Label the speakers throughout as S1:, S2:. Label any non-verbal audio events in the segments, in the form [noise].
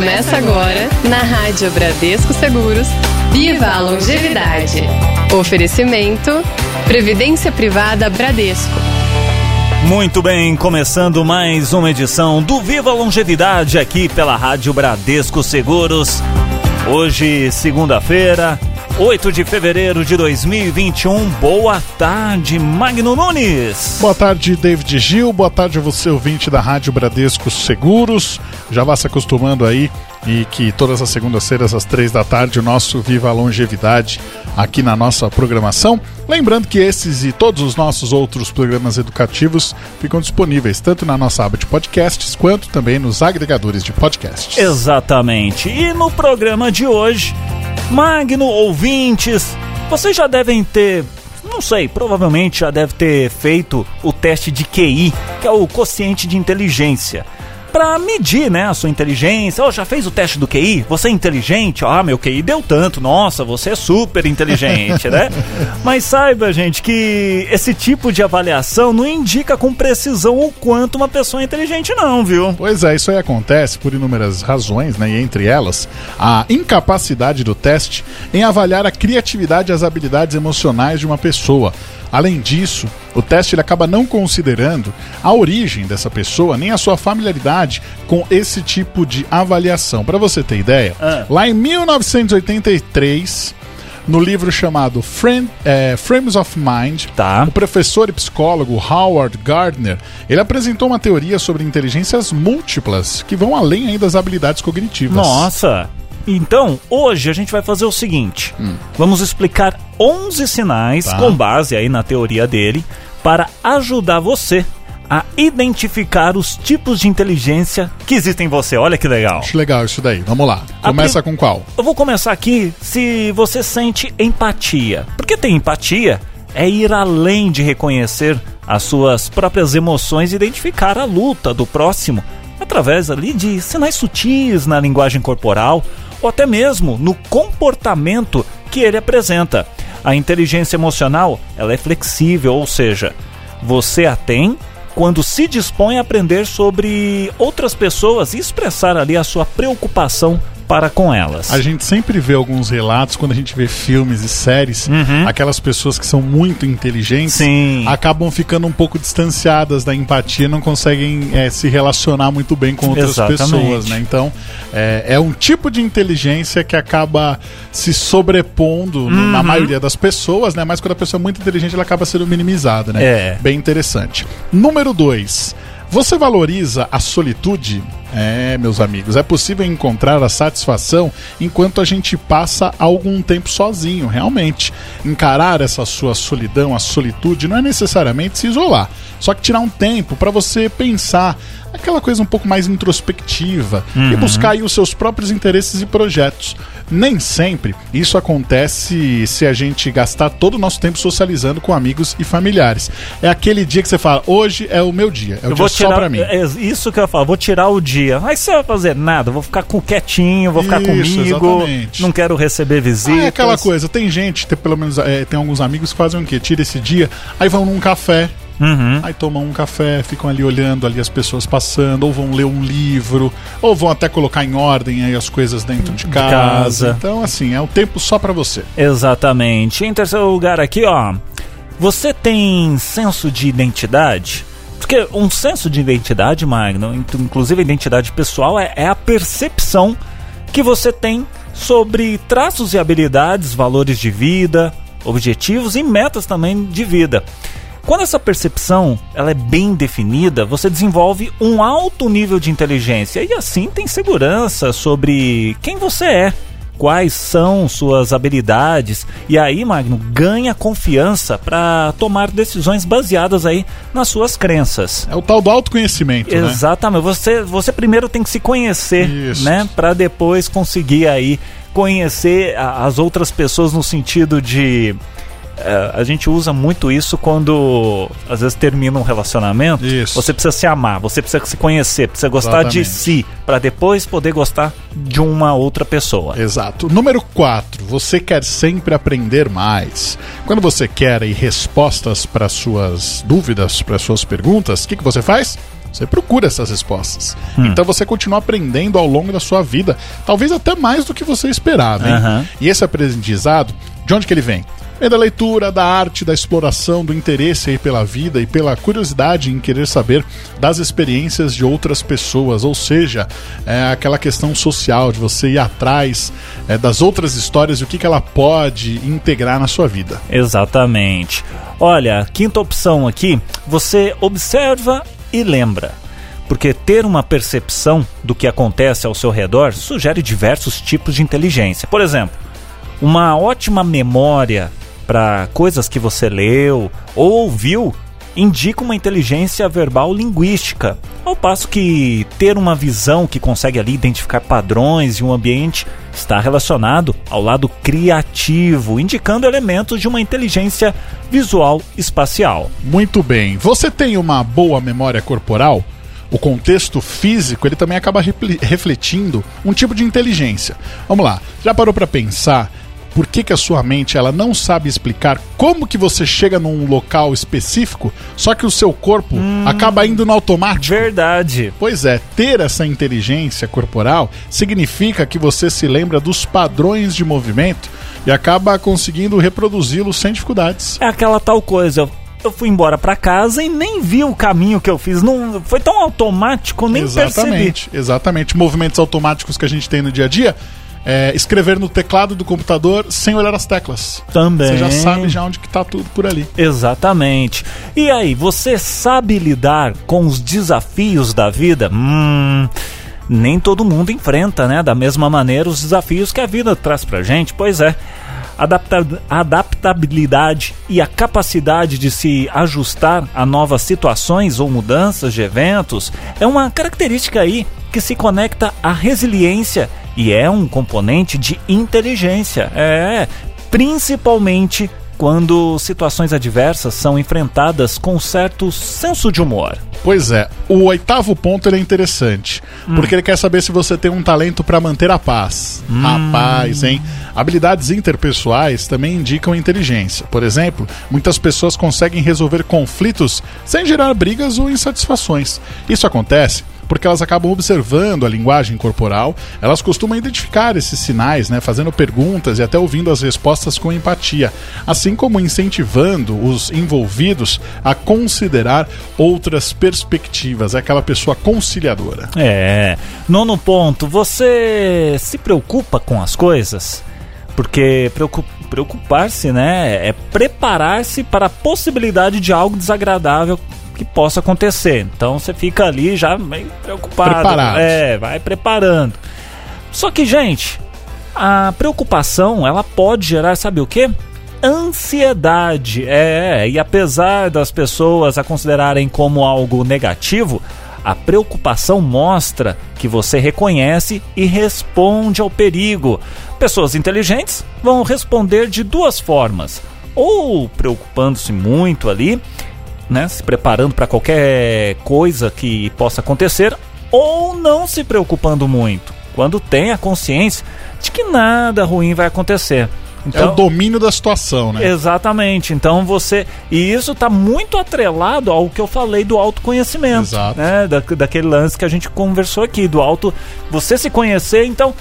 S1: Começa agora na Rádio Bradesco Seguros. Viva a longevidade. Oferecimento Previdência Privada Bradesco.
S2: Muito bem, começando mais uma edição do Viva Longevidade aqui pela Rádio Bradesco Seguros. Hoje, segunda-feira, 8 de fevereiro de 2021. Boa tarde, Magno Nunes.
S3: Boa tarde, David Gil. Boa tarde a você, ouvinte da Rádio Bradesco Seguros. Já vá se acostumando aí e que todas as segundas-feiras às três da tarde o nosso Viva a Longevidade aqui na nossa programação. Lembrando que esses e todos os nossos outros programas educativos ficam disponíveis tanto na nossa aba de podcasts quanto também nos agregadores de podcasts.
S2: Exatamente. E no programa de hoje Magno ouvintes, vocês já devem ter, não sei, provavelmente já deve ter feito o teste de QI, que é o quociente de inteligência para medir, né, a sua inteligência. Oh, já fez o teste do QI? Você é inteligente? Ah, meu QI deu tanto. Nossa, você é super inteligente, né? [laughs] Mas saiba, gente, que esse tipo de avaliação não indica com precisão o quanto uma pessoa é inteligente, não, viu?
S3: Pois é, isso aí acontece por inúmeras razões, né? E entre elas, a incapacidade do teste em avaliar a criatividade e as habilidades emocionais de uma pessoa Além disso, o teste ele acaba não considerando a origem dessa pessoa nem a sua familiaridade com esse tipo de avaliação. Para você ter ideia, ah. lá em 1983, no livro chamado Frame, é, Frames of Mind,
S2: tá.
S3: o professor e psicólogo Howard Gardner ele apresentou uma teoria sobre inteligências múltiplas que vão além das habilidades cognitivas.
S2: Nossa! Então, hoje a gente vai fazer o seguinte: hum. vamos explicar 11 sinais tá. com base aí na teoria dele para ajudar você a identificar os tipos de inteligência que existem em você. Olha que legal.
S3: Acho legal isso daí. Vamos lá. Começa prim... com qual?
S2: Eu vou começar aqui se você sente empatia. Porque ter empatia é ir além de reconhecer as suas próprias emoções e identificar a luta do próximo através ali de sinais sutis na linguagem corporal ou até mesmo no comportamento que ele apresenta. A inteligência emocional, ela é flexível, ou seja, você a tem quando se dispõe a aprender sobre outras pessoas e expressar ali a sua preocupação para com elas.
S3: A gente sempre vê alguns relatos quando a gente vê filmes e séries, uhum. aquelas pessoas que são muito inteligentes
S2: Sim.
S3: acabam ficando um pouco distanciadas da empatia, não conseguem é, se relacionar muito bem com outras Exatamente. pessoas, né? Então é, é, um tipo de inteligência que acaba se sobrepondo uhum. na maioria das pessoas, né? Mas quando a pessoa é muito inteligente, ela acaba sendo minimizada, né?
S2: É.
S3: Bem interessante. Número 2. Você valoriza a solitude? É, meus amigos, é possível encontrar a satisfação enquanto a gente passa algum tempo sozinho, realmente. Encarar essa sua solidão, a solitude, não é necessariamente se isolar, só que tirar um tempo para você pensar aquela coisa um pouco mais introspectiva uhum. e buscar aí os seus próprios interesses e projetos. Nem sempre isso acontece se a gente gastar todo o nosso tempo socializando com amigos e familiares. É aquele dia que você fala, hoje é o meu dia, é o eu dia
S2: tirar,
S3: só pra mim.
S2: É isso que eu falo, vou tirar o dia. Mas você vai fazer nada, vou ficar com, quietinho, vou ficar isso, comigo, exatamente. não quero receber visitas. Ah,
S3: é aquela coisa, tem gente, tem, pelo menos é, tem alguns amigos que fazem o quê? Tira esse dia, aí vão num café,
S2: Uhum.
S3: Aí tomam um café, ficam ali olhando ali as pessoas passando, ou vão ler um livro, ou vão até colocar em ordem aí as coisas dentro de casa. De casa. Então, assim, é o tempo só para você.
S2: Exatamente. Em terceiro lugar aqui, ó. Você tem senso de identidade? Porque um senso de identidade, Magno, inclusive a identidade pessoal, é, é a percepção que você tem sobre traços e habilidades, valores de vida, objetivos e metas também de vida. Quando essa percepção ela é bem definida, você desenvolve um alto nível de inteligência e assim tem segurança sobre quem você é, quais são suas habilidades e aí, Magno, ganha confiança para tomar decisões baseadas aí nas suas crenças.
S3: É o tal do autoconhecimento,
S2: né? Exatamente. Né? Você, você primeiro tem que se conhecer, Isso. né, para depois conseguir aí conhecer as outras pessoas no sentido de é, a gente usa muito isso quando às vezes termina um relacionamento.
S3: Isso.
S2: Você precisa se amar, você precisa se conhecer, precisa gostar Exatamente. de si, para depois poder gostar de uma outra pessoa.
S3: Exato. Número 4. Você quer sempre aprender mais. Quando você quer respostas para suas dúvidas, para suas perguntas, o que, que você faz? Você procura essas respostas. Hum. Então você continua aprendendo ao longo da sua vida, talvez até mais do que você esperava. Uhum. E esse aprendizado, de onde que ele vem? É da leitura, da arte, da exploração, do interesse aí pela vida e pela curiosidade em querer saber das experiências de outras pessoas, ou seja, é aquela questão social de você ir atrás é, das outras histórias e o que, que ela pode integrar na sua vida.
S2: Exatamente. Olha, quinta opção aqui, você observa e lembra porque ter uma percepção do que acontece ao seu redor sugere diversos tipos de inteligência. Por exemplo, uma ótima memória para coisas que você leu ou ouviu indica uma inteligência verbal linguística, ao passo que ter uma visão que consegue ali identificar padrões e um ambiente está relacionado ao lado criativo, indicando elementos de uma inteligência visual espacial.
S3: Muito bem. Você tem uma boa memória corporal? o contexto físico ele também acaba refletindo um tipo de inteligência. Vamos lá, já parou para pensar por que, que a sua mente ela não sabe explicar como que você chega num local específico, só que o seu corpo hum, acaba indo no automático.
S2: Verdade.
S3: Pois é, ter essa inteligência corporal significa que você se lembra dos padrões de movimento e acaba conseguindo reproduzi-los sem dificuldades.
S2: É aquela tal coisa, eu fui embora para casa e nem vi o caminho que eu fiz. Não foi tão automático, nem
S3: exatamente,
S2: percebi.
S3: Exatamente, movimentos automáticos que a gente tem no dia a dia é, escrever no teclado do computador sem olhar as teclas.
S2: Também.
S3: Você já sabe já onde que tá tudo por ali.
S2: Exatamente. E aí, você sabe lidar com os desafios da vida? Hum, nem todo mundo enfrenta, né, da mesma maneira os desafios que a vida traz pra gente. Pois é. Adapta adaptabilidade e a capacidade de se ajustar a novas situações ou mudanças de eventos é uma característica aí que se conecta à resiliência e é um componente de inteligência. É, principalmente quando situações adversas são enfrentadas com certo senso de humor.
S3: Pois é, o oitavo ponto é interessante, hum. porque ele quer saber se você tem um talento para manter a paz. Hum. A paz, hein? Habilidades interpessoais também indicam inteligência. Por exemplo, muitas pessoas conseguem resolver conflitos sem gerar brigas ou insatisfações. Isso acontece porque elas acabam observando a linguagem corporal, elas costumam identificar esses sinais, né, fazendo perguntas e até ouvindo as respostas com empatia, assim como incentivando os envolvidos a considerar outras perspectivas, é aquela pessoa conciliadora.
S2: É. Nono ponto, você se preocupa com as coisas? Porque preocupar-se, né, é preparar-se para a possibilidade de algo desagradável que possa acontecer. Então você fica ali já meio preocupado.
S3: Preparado.
S2: É, vai preparando. Só que, gente, a preocupação, ela pode gerar, sabe o quê? Ansiedade. É, e apesar das pessoas a considerarem como algo negativo, a preocupação mostra que você reconhece e responde ao perigo. Pessoas inteligentes vão responder de duas formas: ou preocupando-se muito ali né, se preparando para qualquer coisa que possa acontecer, ou não se preocupando muito, quando tem a consciência de que nada ruim vai acontecer.
S3: Então, é o domínio da situação, né?
S2: Exatamente. Então você. E isso está muito atrelado ao que eu falei do autoconhecimento.
S3: Exato.
S2: Né? Da, daquele lance que a gente conversou aqui, do auto. Você se conhecer, então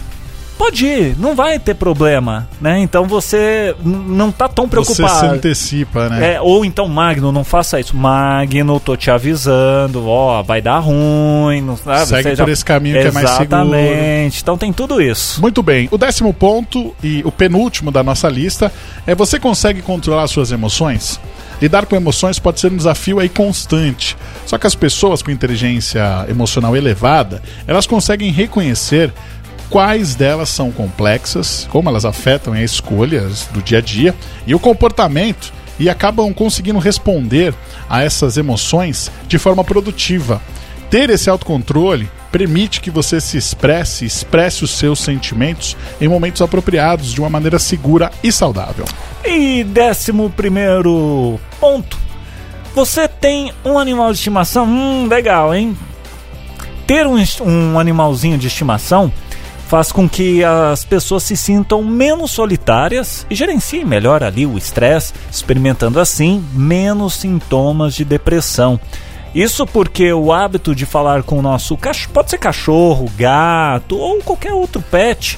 S2: pode ir, não vai ter problema, né? Então você não tá tão preocupado. Você
S3: se antecipa, né?
S2: É, ou então, Magno, não faça isso. Magno, tô te avisando, ó, vai dar ruim. Não,
S3: sabe? Segue por esse caminho Exatamente. que é mais seguro.
S2: Exatamente, então tem tudo isso.
S3: Muito bem, o décimo ponto e o penúltimo da nossa lista é você consegue controlar suas emoções? Lidar com emoções pode ser um desafio aí constante. Só que as pessoas com inteligência emocional elevada, elas conseguem reconhecer quais delas são complexas, como elas afetam as escolhas do dia a dia e o comportamento e acabam conseguindo responder a essas emoções de forma produtiva. Ter esse autocontrole permite que você se expresse, expresse os seus sentimentos em momentos apropriados, de uma maneira segura e saudável.
S2: E décimo primeiro ponto. Você tem um animal de estimação? Hum, legal, hein? Ter um, um animalzinho de estimação faz com que as pessoas se sintam menos solitárias e gerenciem melhor ali o estresse, experimentando assim menos sintomas de depressão. Isso porque o hábito de falar com o nosso cachorro, pode ser cachorro, gato ou qualquer outro pet,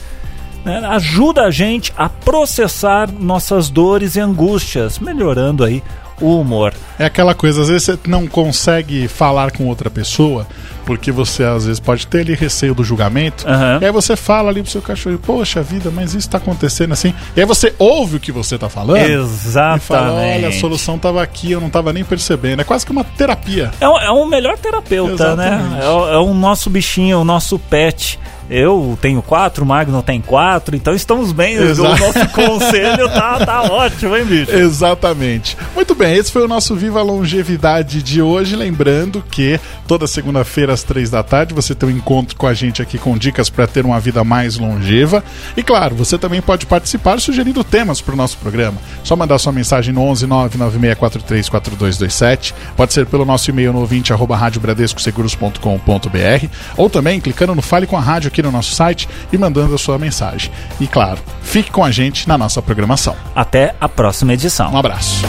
S2: né, ajuda a gente a processar nossas dores e angústias, melhorando aí o humor.
S3: É aquela coisa, às vezes você não consegue falar com outra pessoa, porque você às vezes pode ter ali receio do julgamento.
S2: Uhum.
S3: E aí você fala ali pro seu cachorro, poxa vida, mas isso tá acontecendo assim. E aí você ouve o que você tá falando.
S2: Exatamente.
S3: E fala, olha, a solução tava aqui, eu não tava nem percebendo. É quase que uma terapia.
S2: É, o, é o melhor terapeuta, né?
S3: Exatamente.
S2: É, o- é o nosso bichinho, o nosso pet. Eu tenho quatro, o Magno tem quatro, então estamos bem. O
S3: Exato.
S2: nosso [laughs] conselho tá, tá ótimo, hein, bicho?
S3: Exatamente. Muito bem, esse foi o nosso Viva a Longevidade de hoje. Lembrando que toda segunda-feira às três da tarde você tem um encontro com a gente aqui com dicas para ter uma vida mais longeva. E claro, você também pode participar sugerindo temas para o nosso programa. Só mandar sua mensagem no 11 996434227. Pode ser pelo nosso e-mail no ouvinte arroba radiobradescoseguros.com.br ou também clicando no Fale com a Rádio aqui no nosso site e mandando a sua mensagem. E claro, fique com a gente na nossa programação.
S2: Até a próxima edição.
S3: Um abraço.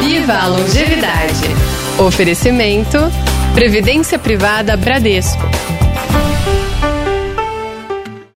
S1: Viva a longevidade. Oferecimento Previdência Privada Bradesco.